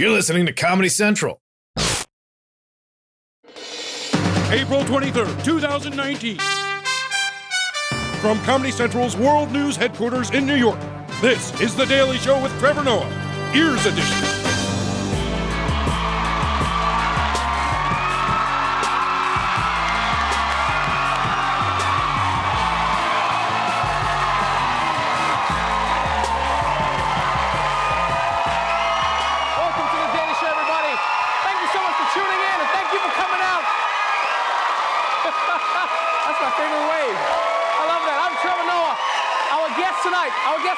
You're listening to Comedy Central. April 23rd, 2019. From Comedy Central's World News headquarters in New York, this is The Daily Show with Trevor Noah, Ears Edition.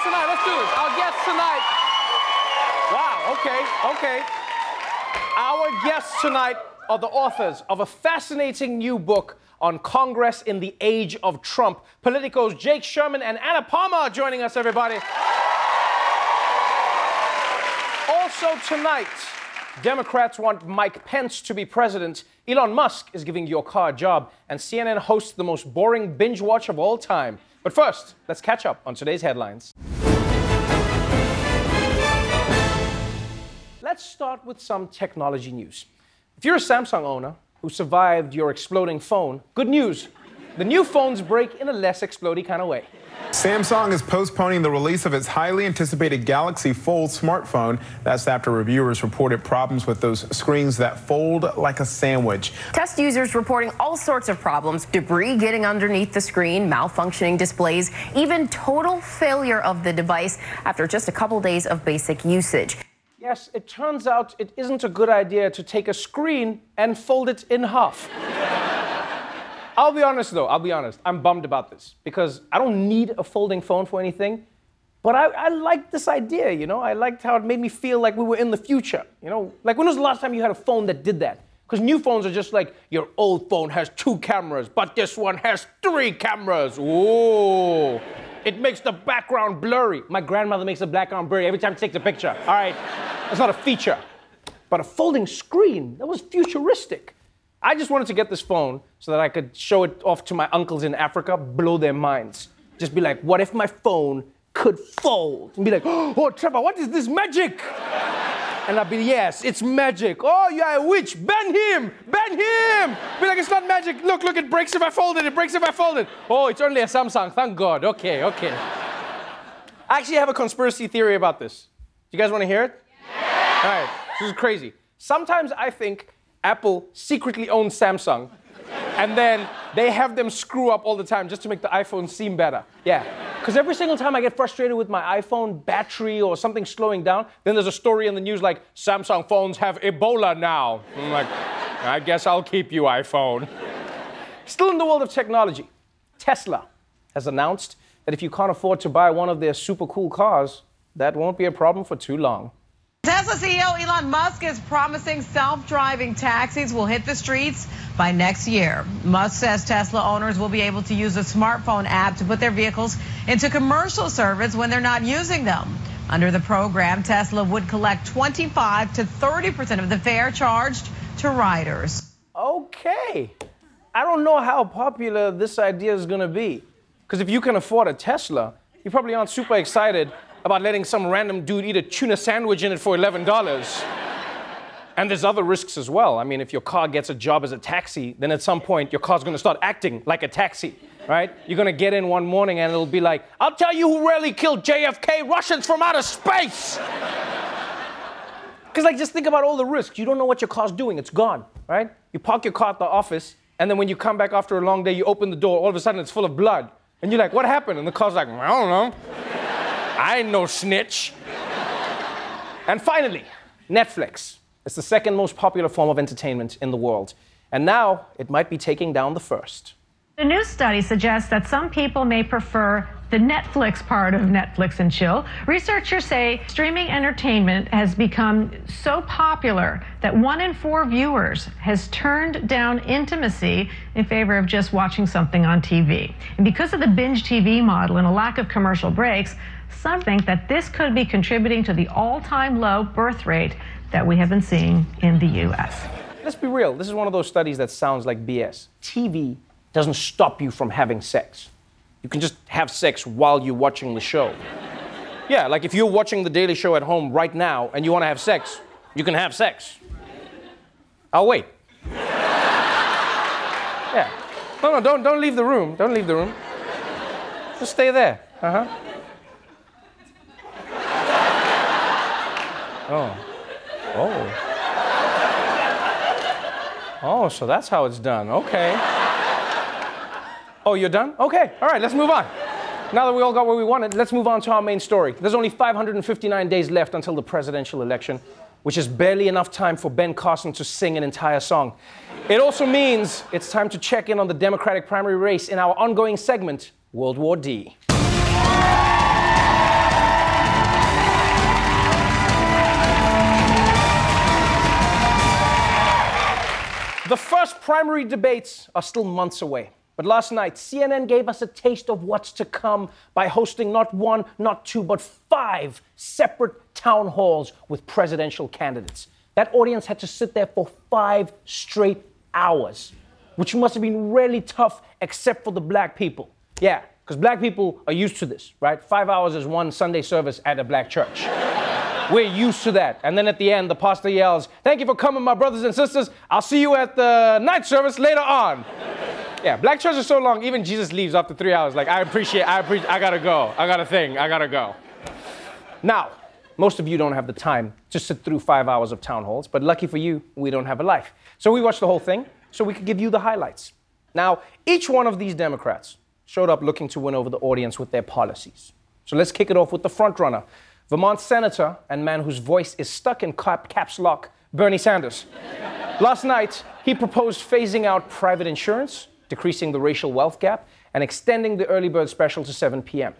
Guest tonight. Let's do this. Our guest tonight. Wow. Okay. Okay. Our guests tonight are the authors of a fascinating new book on Congress in the age of Trump. Politicos Jake Sherman and Anna Palmer are joining us, everybody. Also tonight, Democrats want Mike Pence to be president. Elon Musk is giving your car a job, and CNN hosts the most boring binge watch of all time. But first, let's catch up on today's headlines. Let's start with some technology news. If you're a Samsung owner who survived your exploding phone, good news. The new phones break in a less explodey kind of way. Samsung is postponing the release of its highly anticipated Galaxy Fold smartphone. That's after reviewers reported problems with those screens that fold like a sandwich. Test users reporting all sorts of problems debris getting underneath the screen, malfunctioning displays, even total failure of the device after just a couple days of basic usage. Yes, it turns out it isn't a good idea to take a screen and fold it in half. I'll be honest though, I'll be honest. I'm bummed about this because I don't need a folding phone for anything. But I, I liked this idea, you know? I liked how it made me feel like we were in the future, you know? Like, when was the last time you had a phone that did that? Because new phones are just like, your old phone has two cameras, but this one has three cameras. Ooh. It makes the background blurry. My grandmother makes the background blurry every time she takes a picture. All right, that's not a feature. But a folding screen, that was futuristic. I just wanted to get this phone so that I could show it off to my uncles in Africa, blow their minds. Just be like, what if my phone could fold? And be like, oh, Trevor, what is this magic? And I'd be, yes, it's magic. Oh, you're a witch. Ban him! Ban him! Be like, it's not magic. Look, look, it breaks if I fold it. It breaks if I fold it. Oh, it's only a Samsung. Thank God. Okay, okay. I actually have a conspiracy theory about this. Do you guys want to hear it? All right, this is crazy. Sometimes I think Apple secretly owns Samsung, and then they have them screw up all the time just to make the iPhone seem better. Yeah. Because every single time I get frustrated with my iPhone battery or something slowing down, then there's a story in the news like, Samsung phones have Ebola now. I'm like, I guess I'll keep you, iPhone. Still in the world of technology, Tesla has announced that if you can't afford to buy one of their super cool cars, that won't be a problem for too long. Tesla CEO Elon Musk is promising self-driving taxis will hit the streets by next year. Musk says Tesla owners will be able to use a smartphone app to put their vehicles into commercial service when they're not using them. Under the program, Tesla would collect 25 to 30% of the fare charged to riders. Okay. I don't know how popular this idea is going to be. Because if you can afford a Tesla, you probably aren't super excited about letting some random dude eat a tuna sandwich in it for $11. and there's other risks as well. I mean, if your car gets a job as a taxi, then at some point your car's to start acting like a taxi, right? You're to get in one morning and it'll be like, I'll tell you who really killed JFK Russians from outer space. Because, like, just think about all the risks. You don't know what your car's doing, it's gone, right? You park your car at the office, and then when you come back after a long day, you open the door, all of a sudden it's full of blood. And you're like, what happened? And the car's like, I don't know. I ain't no snitch. and finally, Netflix. It's the second most popular form of entertainment in the world. And now it might be taking down the first. A new study suggests that some people may prefer the Netflix part of Netflix and chill. Researchers say streaming entertainment has become so popular that one in four viewers has turned down intimacy in favor of just watching something on TV. And because of the binge TV model and a lack of commercial breaks, some think that this could be contributing to the all time low birth rate that we have been seeing in the US. Let's be real, this is one of those studies that sounds like BS. TV doesn't stop you from having sex. You can just have sex while you're watching the show. Yeah, like if you're watching The Daily Show at home right now and you want to have sex, you can have sex. I'll wait. yeah. No, no, don't, don't leave the room. Don't leave the room. Just stay there. Uh huh. Oh. Oh. Oh, so that's how it's done. Okay. Oh, you're done? Okay. All right, let's move on. Now that we all got what we wanted, let's move on to our main story. There's only 559 days left until the presidential election, which is barely enough time for Ben Carson to sing an entire song. It also means it's time to check in on the Democratic primary race in our ongoing segment, World War D. The first primary debates are still months away. But last night, CNN gave us a taste of what's to come by hosting not one, not two, but five separate town halls with presidential candidates. That audience had to sit there for five straight hours, which must have been really tough, except for the black people. Yeah, because black people are used to this, right? Five hours is one Sunday service at a black church. We're used to that. And then at the end, the pastor yells, Thank you for coming, my brothers and sisters. I'll see you at the night service later on. Yeah, black church is so long, even Jesus leaves after three hours. Like, I appreciate, I appreciate, I gotta go. I got a thing, I gotta go. Now, most of you don't have the time to sit through five hours of town halls, but lucky for you, we don't have a life. So we watched the whole thing so we could give you the highlights. Now, each one of these Democrats showed up looking to win over the audience with their policies. So let's kick it off with the frontrunner, Vermont Senator and man whose voice is stuck in cap- caps lock, Bernie Sanders. Last night, he proposed phasing out private insurance, decreasing the racial wealth gap, and extending the early bird special to 7 p.m.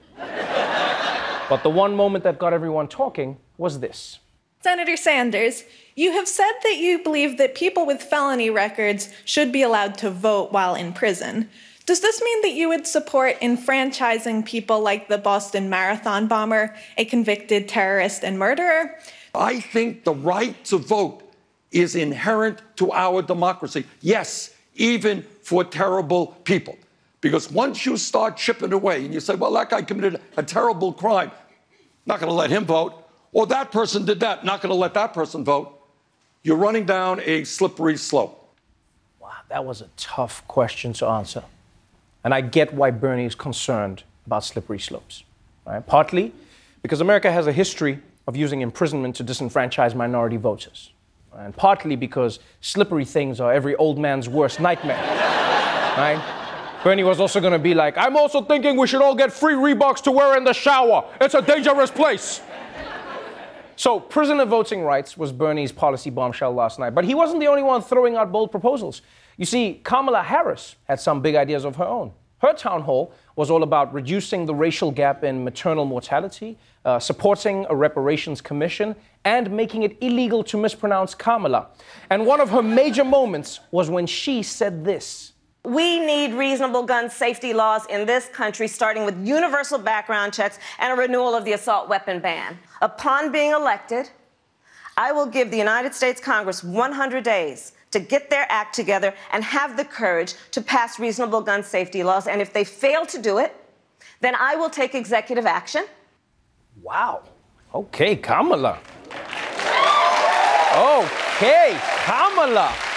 but the one moment that got everyone talking was this. Senator Sanders, you have said that you believe that people with felony records should be allowed to vote while in prison. Does this mean that you would support enfranchising people like the Boston Marathon bomber, a convicted terrorist and murderer? I think the right to vote is inherent to our democracy. Yes, even for terrible people. Because once you start chipping away and you say, well, that guy committed a terrible crime, not going to let him vote. Or that person did that, not going to let that person vote. You're running down a slippery slope. Wow, that was a tough question to answer. And I get why Bernie is concerned about slippery slopes. Right? Partly because America has a history of using imprisonment to disenfranchise minority voters. And partly because slippery things are every old man's worst nightmare. right? Bernie was also going to be like, I'm also thinking we should all get free Reeboks to wear in the shower. It's a dangerous place. So, prisoner voting rights was Bernie's policy bombshell last night. But he wasn't the only one throwing out bold proposals. You see, Kamala Harris had some big ideas of her own. Her town hall was all about reducing the racial gap in maternal mortality, uh, supporting a reparations commission, and making it illegal to mispronounce Kamala. And one of her major moments was when she said this. We need reasonable gun safety laws in this country, starting with universal background checks and a renewal of the assault weapon ban. Upon being elected, I will give the United States Congress 100 days to get their act together and have the courage to pass reasonable gun safety laws. And if they fail to do it, then I will take executive action. Wow. Okay, Kamala. Okay, Kamala.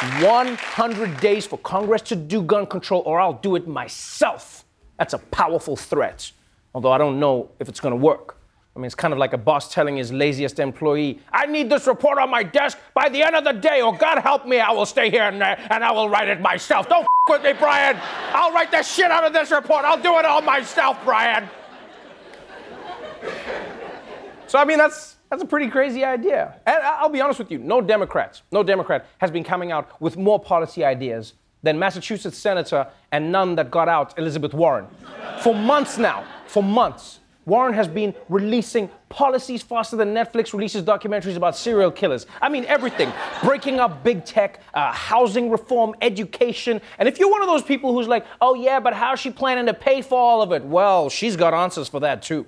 100 days for Congress to do gun control, or I'll do it myself. That's a powerful threat, although I don't know if it's gonna work. I mean, it's kind of like a boss telling his laziest employee, I need this report on my desk by the end of the day, or God help me, I will stay here and, uh, and I will write it myself. Don't f- with me, Brian. I'll write the shit out of this report. I'll do it all myself, Brian. So, I mean, that's, that's a pretty crazy idea. And I'll be honest with you, no Democrats, no Democrat has been coming out with more policy ideas than Massachusetts Senator and none that got out, Elizabeth Warren. For months now, for months. Warren has been releasing policies faster than Netflix releases documentaries about serial killers. I mean, everything. Breaking up big tech, uh, housing reform, education. And if you're one of those people who's like, oh yeah, but how's she planning to pay for all of it? Well, she's got answers for that too.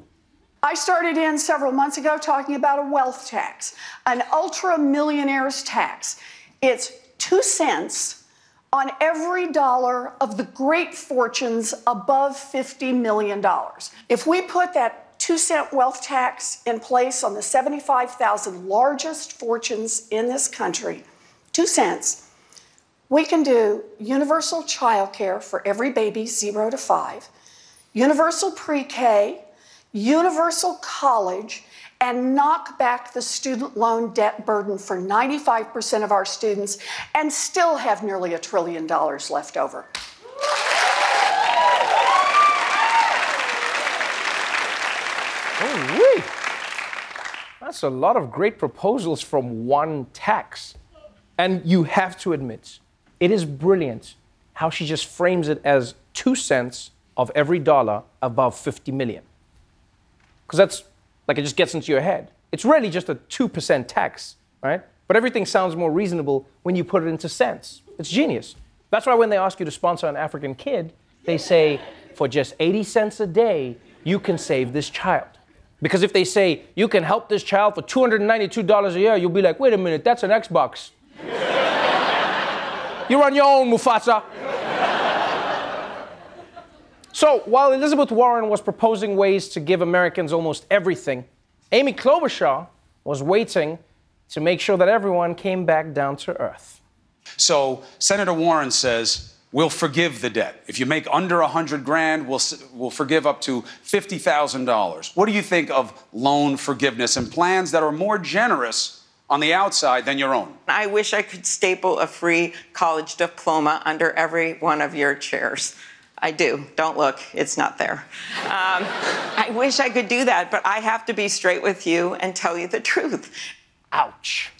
I started in several months ago talking about a wealth tax, an ultra millionaire's tax. It's two cents on every dollar of the great fortunes above $50 million. If we put that two cent wealth tax in place on the 75,000 largest fortunes in this country, two cents, we can do universal child care for every baby zero to five, universal pre K, universal college, and knock back the student loan debt burden for 95% of our students and still have nearly a trillion dollars left over. Oh, That's a lot of great proposals from one tax. And you have to admit, it is brilliant how she just frames it as two cents of every dollar above 50 million. Because that's like it just gets into your head. It's really just a 2% tax, right? But everything sounds more reasonable when you put it into cents. It's genius. That's why when they ask you to sponsor an African kid, they say, for just 80 cents a day, you can save this child. Because if they say, you can help this child for $292 a year, you'll be like, wait a minute, that's an Xbox. You're on your own, Mufasa. So while Elizabeth Warren was proposing ways to give Americans almost everything, Amy Klobuchar was waiting to make sure that everyone came back down to earth. So Senator Warren says, we'll forgive the debt. If you make under 100 grand, we'll, we'll forgive up to $50,000. What do you think of loan forgiveness and plans that are more generous on the outside than your own? I wish I could staple a free college diploma under every one of your chairs. I do. Don't look, it's not there. Um, I wish I could do that, but I have to be straight with you and tell you the truth. Ouch.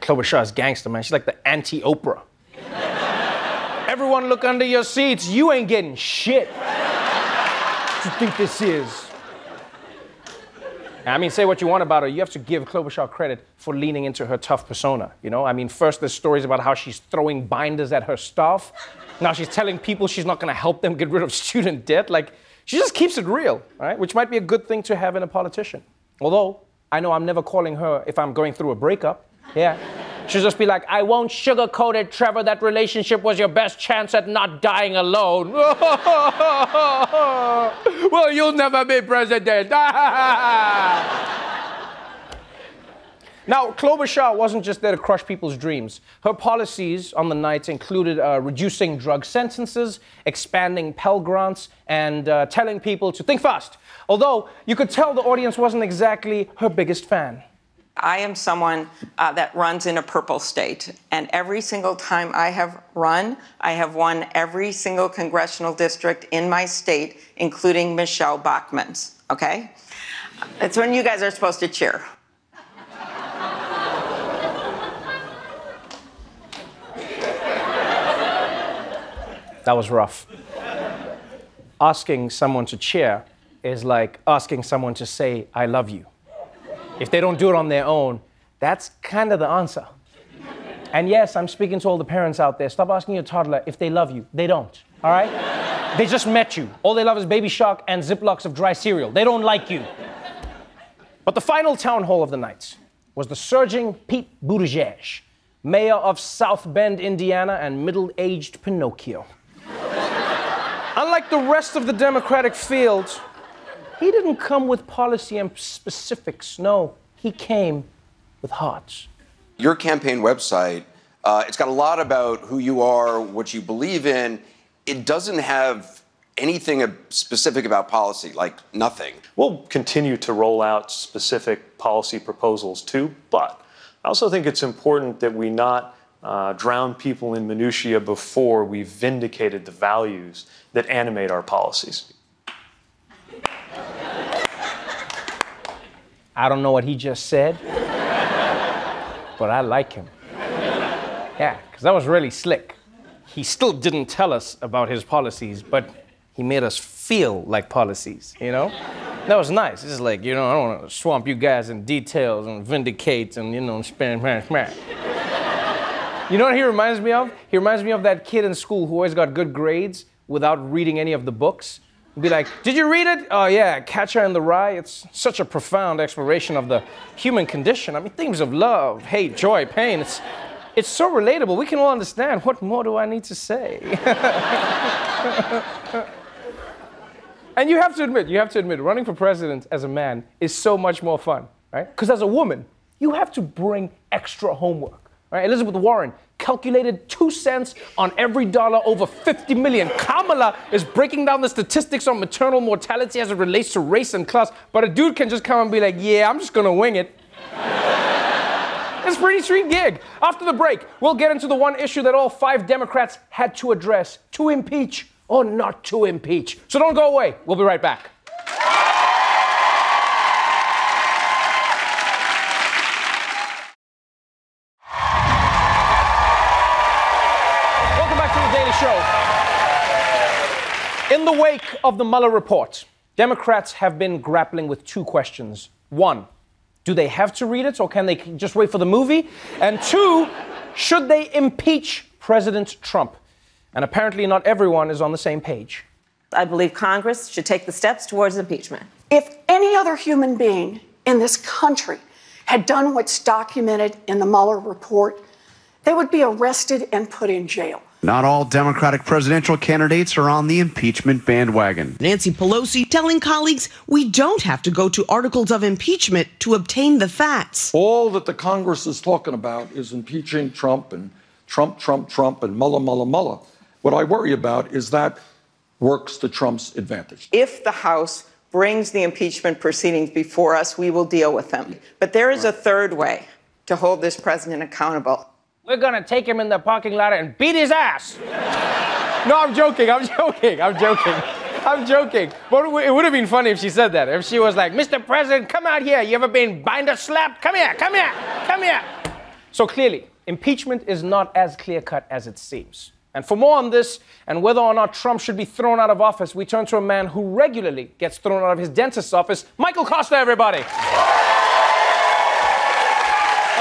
Klobuchar's gangster, man. She's like the anti Oprah. Everyone look under your seats. You ain't getting shit. What do you think this is? I mean, say what you want about her. You have to give Klobuchar credit for leaning into her tough persona. You know, I mean, first there's stories about how she's throwing binders at her staff. Now she's telling people she's not going to help them get rid of student debt. Like, she just keeps it real, right? Which might be a good thing to have in a politician. Although, I know I'm never calling her if I'm going through a breakup. Yeah. She'll just be like, I won't sugarcoat it, Trevor. That relationship was your best chance at not dying alone. well, you'll never be president. Now, Klobuchar wasn't just there to crush people's dreams. Her policies on the night included uh, reducing drug sentences, expanding Pell Grants, and uh, telling people to think fast. Although you could tell the audience wasn't exactly her biggest fan. I am someone uh, that runs in a purple state. And every single time I have run, I have won every single congressional district in my state, including Michele Bachmann's. Okay? It's when you guys are supposed to cheer. That was rough. Asking someone to cheer is like asking someone to say, I love you. If they don't do it on their own, that's kind of the answer. And yes, I'm speaking to all the parents out there. Stop asking your toddler if they love you. They don't, all right? they just met you. All they love is Baby Shark and Ziplocs of dry cereal. They don't like you. But the final town hall of the night was the surging Pete Buttigieg, mayor of South Bend, Indiana, and middle aged Pinocchio. Unlike the rest of the Democratic field, he didn't come with policy and specifics. No, he came with hearts. Your campaign website, uh, it's got a lot about who you are, what you believe in. It doesn't have anything specific about policy, like nothing. We'll continue to roll out specific policy proposals too, but I also think it's important that we not uh, drown people in minutiae before we've vindicated the values that animate our policies. I don't know what he just said, but I like him. Yeah, because that was really slick. He still didn't tell us about his policies, but he made us feel like policies, you know? That was nice. It's like, you know, I don't want to swamp you guys in details and vindicate and, you know, spam, spam, spam. You know what he reminds me of? He reminds me of that kid in school who always got good grades without reading any of the books. Be like, did you read it? Oh, yeah, Catcher in the Rye. It's such a profound exploration of the human condition. I mean, themes of love, hate, joy, pain. It's, it's so relatable. We can all understand. What more do I need to say? And you have to admit, you have to admit, running for president as a man is so much more fun, right? Because as a woman, you have to bring extra homework, right? Elizabeth Warren calculated two cents on every dollar over 50 million. Kamala is breaking down the statistics on maternal mortality as it relates to race and class, but a dude can just come and be like, yeah, I'm just gonna wing it. It's pretty sweet gig. After the break, we'll get into the one issue that all five Democrats had to address to impeach or not to impeach. So don't go away. We'll be right. Back In the wake of the Mueller report, Democrats have been grappling with two questions. One, do they have to read it or can they just wait for the movie? And two, should they impeach President Trump? And apparently, not everyone is on the same page. I believe Congress should take the steps towards impeachment. If any other human being in this country had done what's documented in the Mueller report, they would be arrested and put in jail. Not all Democratic presidential candidates are on the impeachment bandwagon. Nancy Pelosi telling colleagues we don't have to go to articles of impeachment to obtain the facts. All that the Congress is talking about is impeaching Trump and Trump, Trump, Trump, and Mueller, Mueller, Mueller. What I worry about is that works to Trump's advantage. If the House brings the impeachment proceedings before us, we will deal with them. But there is a third way to hold this president accountable. We're gonna take him in the parking lot and beat his ass. no, I'm joking. I'm joking. I'm joking. I'm joking. But it would have been funny if she said that. If she was like, Mr. President, come out here. You ever been binder slapped? Come here, come here, come here. So clearly, impeachment is not as clear cut as it seems. And for more on this and whether or not Trump should be thrown out of office, we turn to a man who regularly gets thrown out of his dentist's office, Michael Kosta, everybody.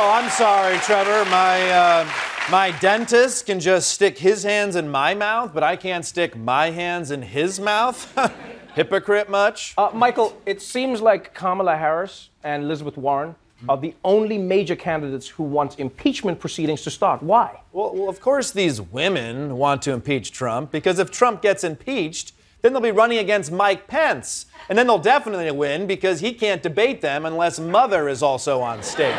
Oh, I'm sorry, Trevor. My uh, my dentist can just stick his hands in my mouth, but I can't stick my hands in his mouth. Hypocrite much? Uh, Michael, it seems like Kamala Harris and Elizabeth Warren are the only major candidates who want impeachment proceedings to start. Why? Well, well, of course, these women want to impeach Trump because if Trump gets impeached, then they'll be running against Mike Pence. And then they'll definitely win because he can't debate them unless Mother is also on stage.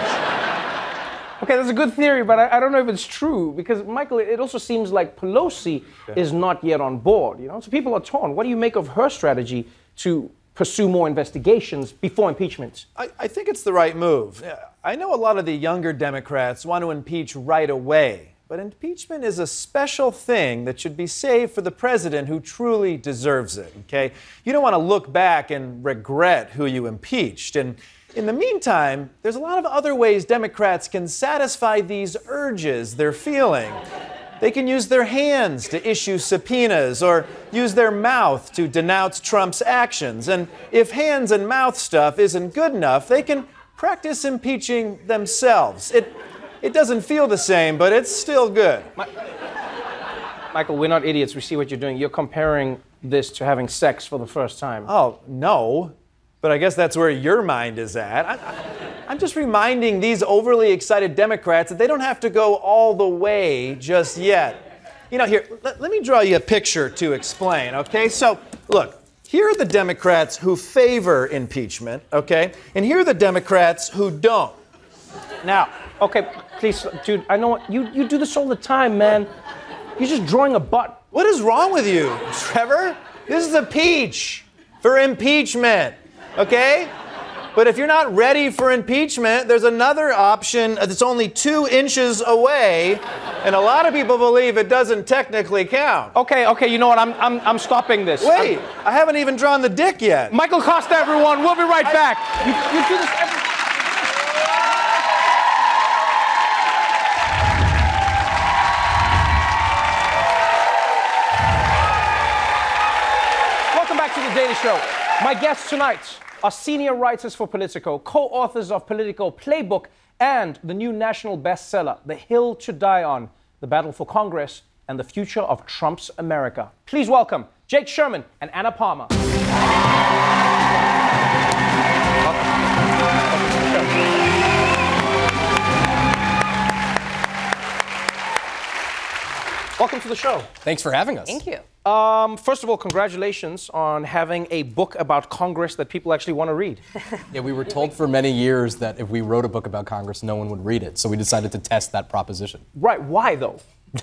Okay, that's a good theory, but I, I, don't know if it's true because Michael, it also seems like Pelosi yeah. is not yet on board. You know, so people are torn. What do you make of her strategy to pursue more investigations before impeachment? I, I think it's the right move. I know a lot of the younger Democrats want to impeach right away, but impeachment is a special thing that should be saved for the president who truly deserves it. Okay, you don't want to look back and regret who you impeached and. In the meantime, there's a lot of other ways Democrats can satisfy these urges they're feeling. They can use their hands to issue subpoenas or use their mouth to denounce Trump's actions. And if hands and mouth stuff isn't good enough, they can practice impeaching themselves. It, it doesn't feel the same, but it's still good. My, Michael, we're not idiots. We see what you're doing. You're comparing this to having sex for the first time. Oh, no but I guess that's where your mind is at. I, am just reminding these overly excited Democrats that they don't have to go all the way just yet. You know, here, let, let me draw you a picture to explain, okay? So, look, here are the Democrats who favor impeachment, okay? And here are the Democrats who don't. Now, okay, please, dude, I know what, you, you do this all the time, man. You're just drawing a butt. What is wrong with you, Trevor? This is a peach for impeachment okay? But if you're not ready for impeachment, there's another option that's only two inches away, and a lot of people believe it doesn't technically count. Okay, okay, you know what? I'm, I'm, I'm stopping this. Wait, I'm... I have not even drawn the dick yet. Michael Kosta, everyone. We'll be right I... back. You, you do this every... Welcome back to the Daily Show. My guest tonight are senior writers for Politico, co authors of Politico Playbook, and the new national bestseller, The Hill to Die On The Battle for Congress and the Future of Trump's America. Please welcome Jake Sherman and Anna Palmer. Welcome to the show. Thanks for having us. Thank you. Um, first of all, congratulations on having a book about Congress that people actually want to read. Yeah, we were told for many years that if we wrote a book about Congress, no one would read it. So we decided to test that proposition. Right. Why, though?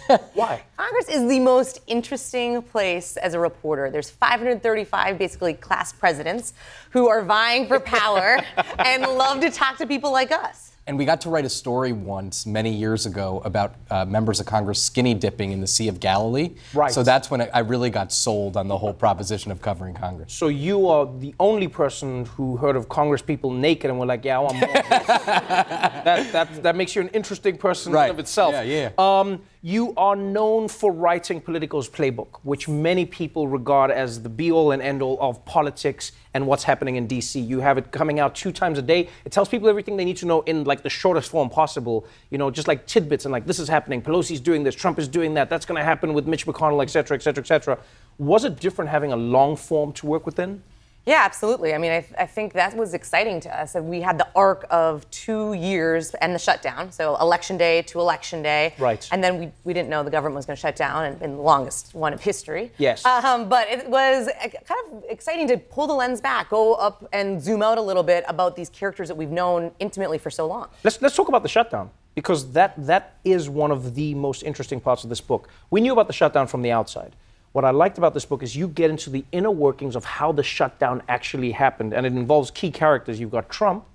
Why? Congress is the most interesting place as a reporter. There's 535 basically class presidents who are vying for power and love to talk to people like us. And we got to write a story once, many years ago, about uh, members of Congress skinny dipping in the Sea of Galilee. Right. So that's when I really got sold on the whole proposition of covering Congress. So you are the only person who heard of Congress people naked and were like, yeah, I want more. that, that, that makes you an interesting person Right. and of itself. Yeah, yeah. Um, you are known for writing Politico's playbook, which many people regard as the be-all and end-all of politics and what's happening in D.C. You have it coming out two times a day. It tells people everything they need to know in like the shortest form possible. You know, just like tidbits and like this is happening, Pelosi's doing this, Trump is doing that, that's going to happen with Mitch McConnell, et cetera, et cetera, et cetera. Was it different having a long form to work within? Yeah, absolutely. I mean, I, I think that was exciting to us. And We had the arc of two years and the shutdown. So election day to election day. Right. And then we, we didn't know the government was going to shut down in, in the longest one of history. Yes. Um, but it was kind of exciting to pull the lens back, go up and zoom out a little bit about these characters that we've known intimately for so long. Let's, let's talk about the shutdown because that, that is one of the most interesting parts of this book. We knew about the shutdown from the outside. What I liked about this book is you get into the inner workings of how the shutdown actually happened, and it involves key characters. You've got Trump,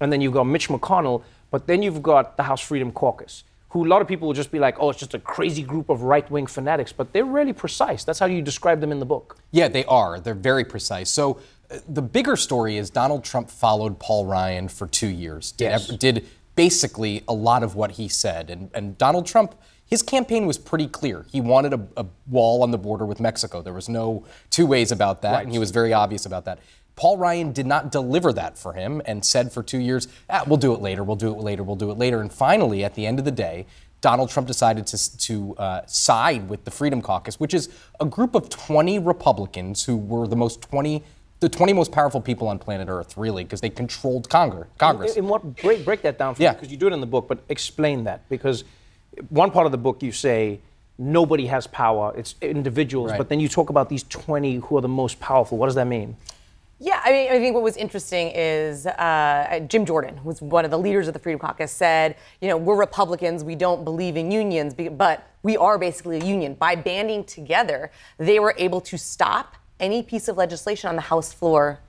and then you've got Mitch McConnell, but then you've got the House Freedom Caucus, who a lot of people will just be like, oh, it's just a crazy group of right wing fanatics, but they're really precise. That's how you describe them in the book. Yeah, they are. They're very precise. So uh, the bigger story is Donald Trump followed Paul Ryan for two years. Did, Yes. did basically a lot of what he said. And, and Donald Trump, his campaign was pretty clear. He wanted a, a wall on the border with Mexico. There was no two ways about that, and he was very obvious about that. Paul Ryan did not deliver that for him and said for two years, ah, we'll do it later, we'll do it later, we'll do it later. And finally, at the end of the day, Donald Trump decided to, to uh, side with the Freedom Caucus, which is a group of 20 Republicans who were the most 20, the 20 most powerful people on planet Earth, really, because they controlled Congress. Congress. In, in what break break that down for Yeah. me because you do it in the book, but explain that because one part of the book you say nobody has power; it's individuals. Right. But then you talk about these twenty who are the most powerful. What does that mean? Yeah, I mean, I think what was interesting is uh, Jim Jordan, who was one of the leaders of the Freedom Caucus, said, you know, we're Republicans, we don't believe in unions, but we are basically a union. By banding together, they were able to stop any piece of legislation on the House floor,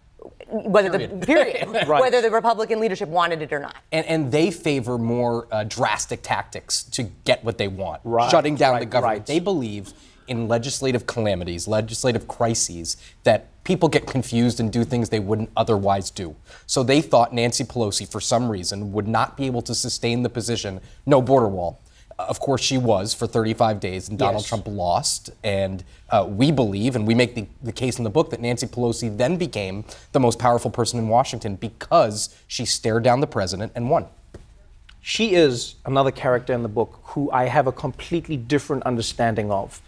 whether the period, Right. whether the Republican leadership wanted it or not. and, and they favor more uh, drastic tactics to get what they want, Right, shutting down the government. right. They believe in legislative calamities, legislative crises, that people get confused and do things they wouldn't otherwise do. So they thought Nancy Pelosi, for some reason, would not be able to sustain the position, no border wall. Of course, she was for 35 days, and Donald Yes. Trump lost. And uh, we believe, and we make the, the case in the book, that Nancy Pelosi then became the most powerful person in Washington because she stared down the president and won. She is another character in the book who I have a completely different understanding of.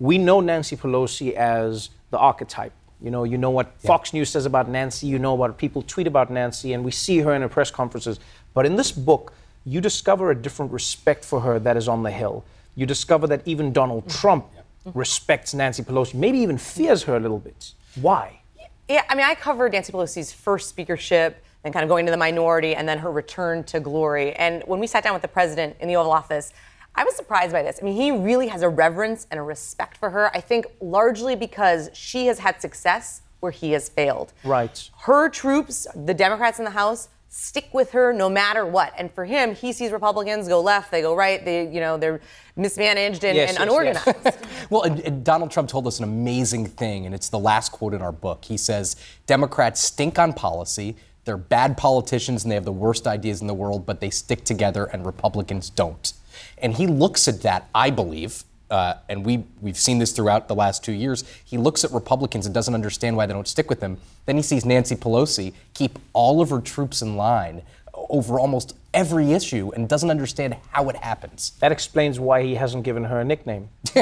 We know Nancy Pelosi as the archetype. You know, you know what Fox News says about Nancy, you know what people tweet about Nancy, and we see her in her press conferences. But in this book, you discover a different respect for her that is on the hill. You discover that even Donald mm-hmm. Trump mm-hmm. respects Nancy Pelosi, maybe even fears her a little bit. Why? Yeah, I mean, I covered Nancy Pelosi's first speakership, then kind of going to the minority, and then her return to glory. And when we sat down with the president in the Oval Office, I was surprised by this. I mean, he really has a reverence and a respect for her. I think largely because she has had success where he has failed. Right. Her troops, the Democrats in the House, stick with her no matter what. And for him, he sees Republicans go left, they go right. They, you know, they're mismanaged and, Yes, and yes, unorganized. yes. well, and, and Donald Trump told us an amazing thing, and it's the last quote in our book. He says, Democrats stink on policy. They're bad politicians and they have the worst ideas in the world, but they stick together, and Republicans don't. And he looks at that, I believe, uh, and we, we've seen this throughout the last two years. He looks at Republicans and doesn't understand why they don't stick with him. Then he sees Nancy Pelosi keep all of her troops in line over almost every issue and doesn't understand how it happens. That explains why he hasn't given her a nickname.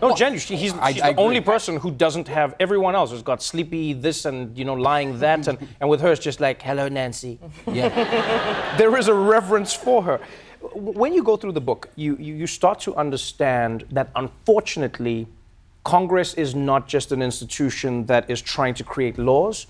no, genuinely, she- he's, I- she's I the only person who doesn't have. Everyone else has got sleepy this and you know lying that, and, and with her it's just like hello Nancy. Yeah. there is a reverence for her. When you go through the book, you, you, you start to understand that unfortunately, Congress is not just an institution that is trying to create laws,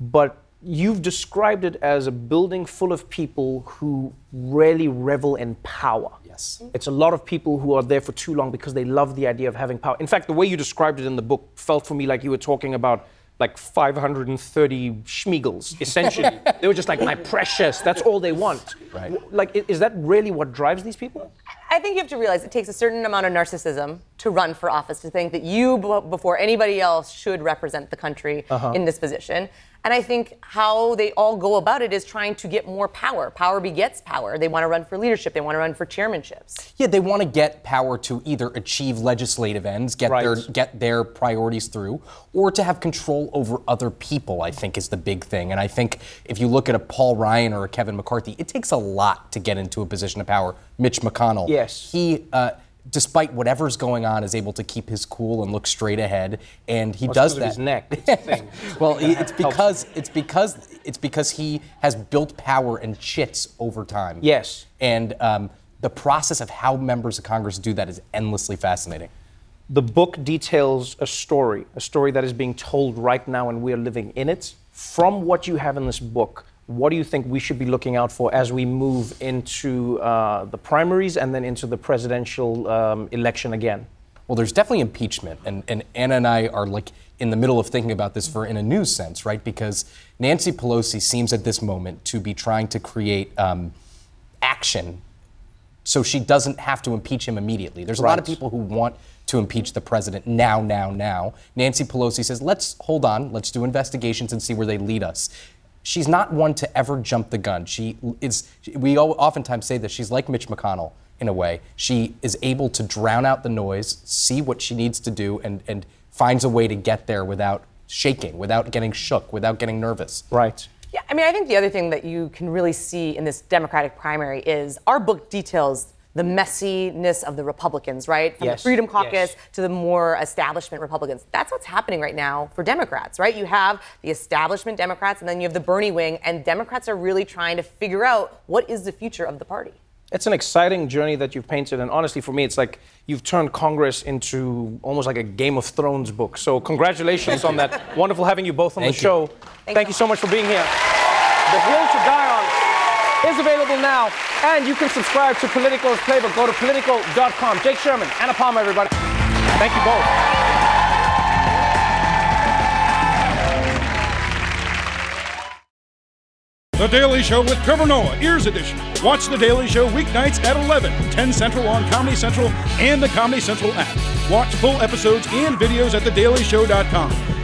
but you've described it as a building full of people who really revel in power. Yes. It's a lot of people who are there for too long because they love the idea of having power. In fact, the way you described it in the book felt for me like you were talking about like 530 Sméagols, essentially. they were just like, my precious, that's all they want. Right. Like, is that really what drives these people? I think you have to realize it takes a certain amount of narcissism to run for office, to think that you, before anybody else, should represent the country Uh-huh. in this position. And I think how they all go about it is trying to get more power. Power begets power. They want to run for leadership, they want to run for chairmanships. Yeah, they want to get power to either achieve legislative ends, get their get their priorities through, or to have control over other people. I think is the big thing. And I think if you look at a Paul Ryan or a Kevin McCarthy, it takes a lot to get into a position of power. Mitch McConnell, Yes. he. Uh, Despite whatever's going on, is able to keep his cool and look straight ahead, and he Well, does that. his neck. It's well, it's because it's because it's because he has built power and chits over time. Yes. And um, the process of how members of Congress do that is endlessly fascinating. The book details a story, a story that is being told right now, and we are living in it. From what you have in this book, what do you think we should be looking out for as we move into uh, the primaries and then into the presidential um, election again? Well, there's definitely impeachment, and, and Anna and I are like in the middle of thinking about this for in a news sense, right? Because Nancy Pelosi seems at this moment to be trying to create um, action so she doesn't have to impeach him immediately. There's a lot of people who want to impeach the president now, now, now. Nancy Pelosi says, let's hold on, let's do investigations and see where they lead us. She's not one to ever jump the gun. She is, we o- oftentimes say that she's like Mitch McConnell in a way. She is able to drown out the noise, see what she needs to do, and, and finds a way to get there without shaking, without getting shook, without getting nervous. Right. Yeah, I mean, I think the other thing that you can really see in this Democratic primary is our book details the messiness of the Republicans, right? From Yes, the Freedom Caucus yes. to the more establishment Republicans. That's what's happening right now for Democrats, right? You have the establishment Democrats and then you have the Bernie wing, and Democrats are really trying to figure out what is the future of the party. It's an exciting journey that you've painted, and honestly, for me, it's like you've turned Congress into almost like a Game of Thrones book. So, congratulations on that. Wonderful having you both on Thank the you. show. Thank, you so much for being here. The Hill to Die On is available now, and you can subscribe to Politico's playbook. Go to politico.com. Jake Sherman, Anna Palmer, everybody. Thank you both. The Daily Show with Trevor Noah, Ears Edition. Watch The Daily Show weeknights at 11, 10 Central on Comedy Central and the Comedy Central app. Watch full episodes and videos at thedailyshow.com.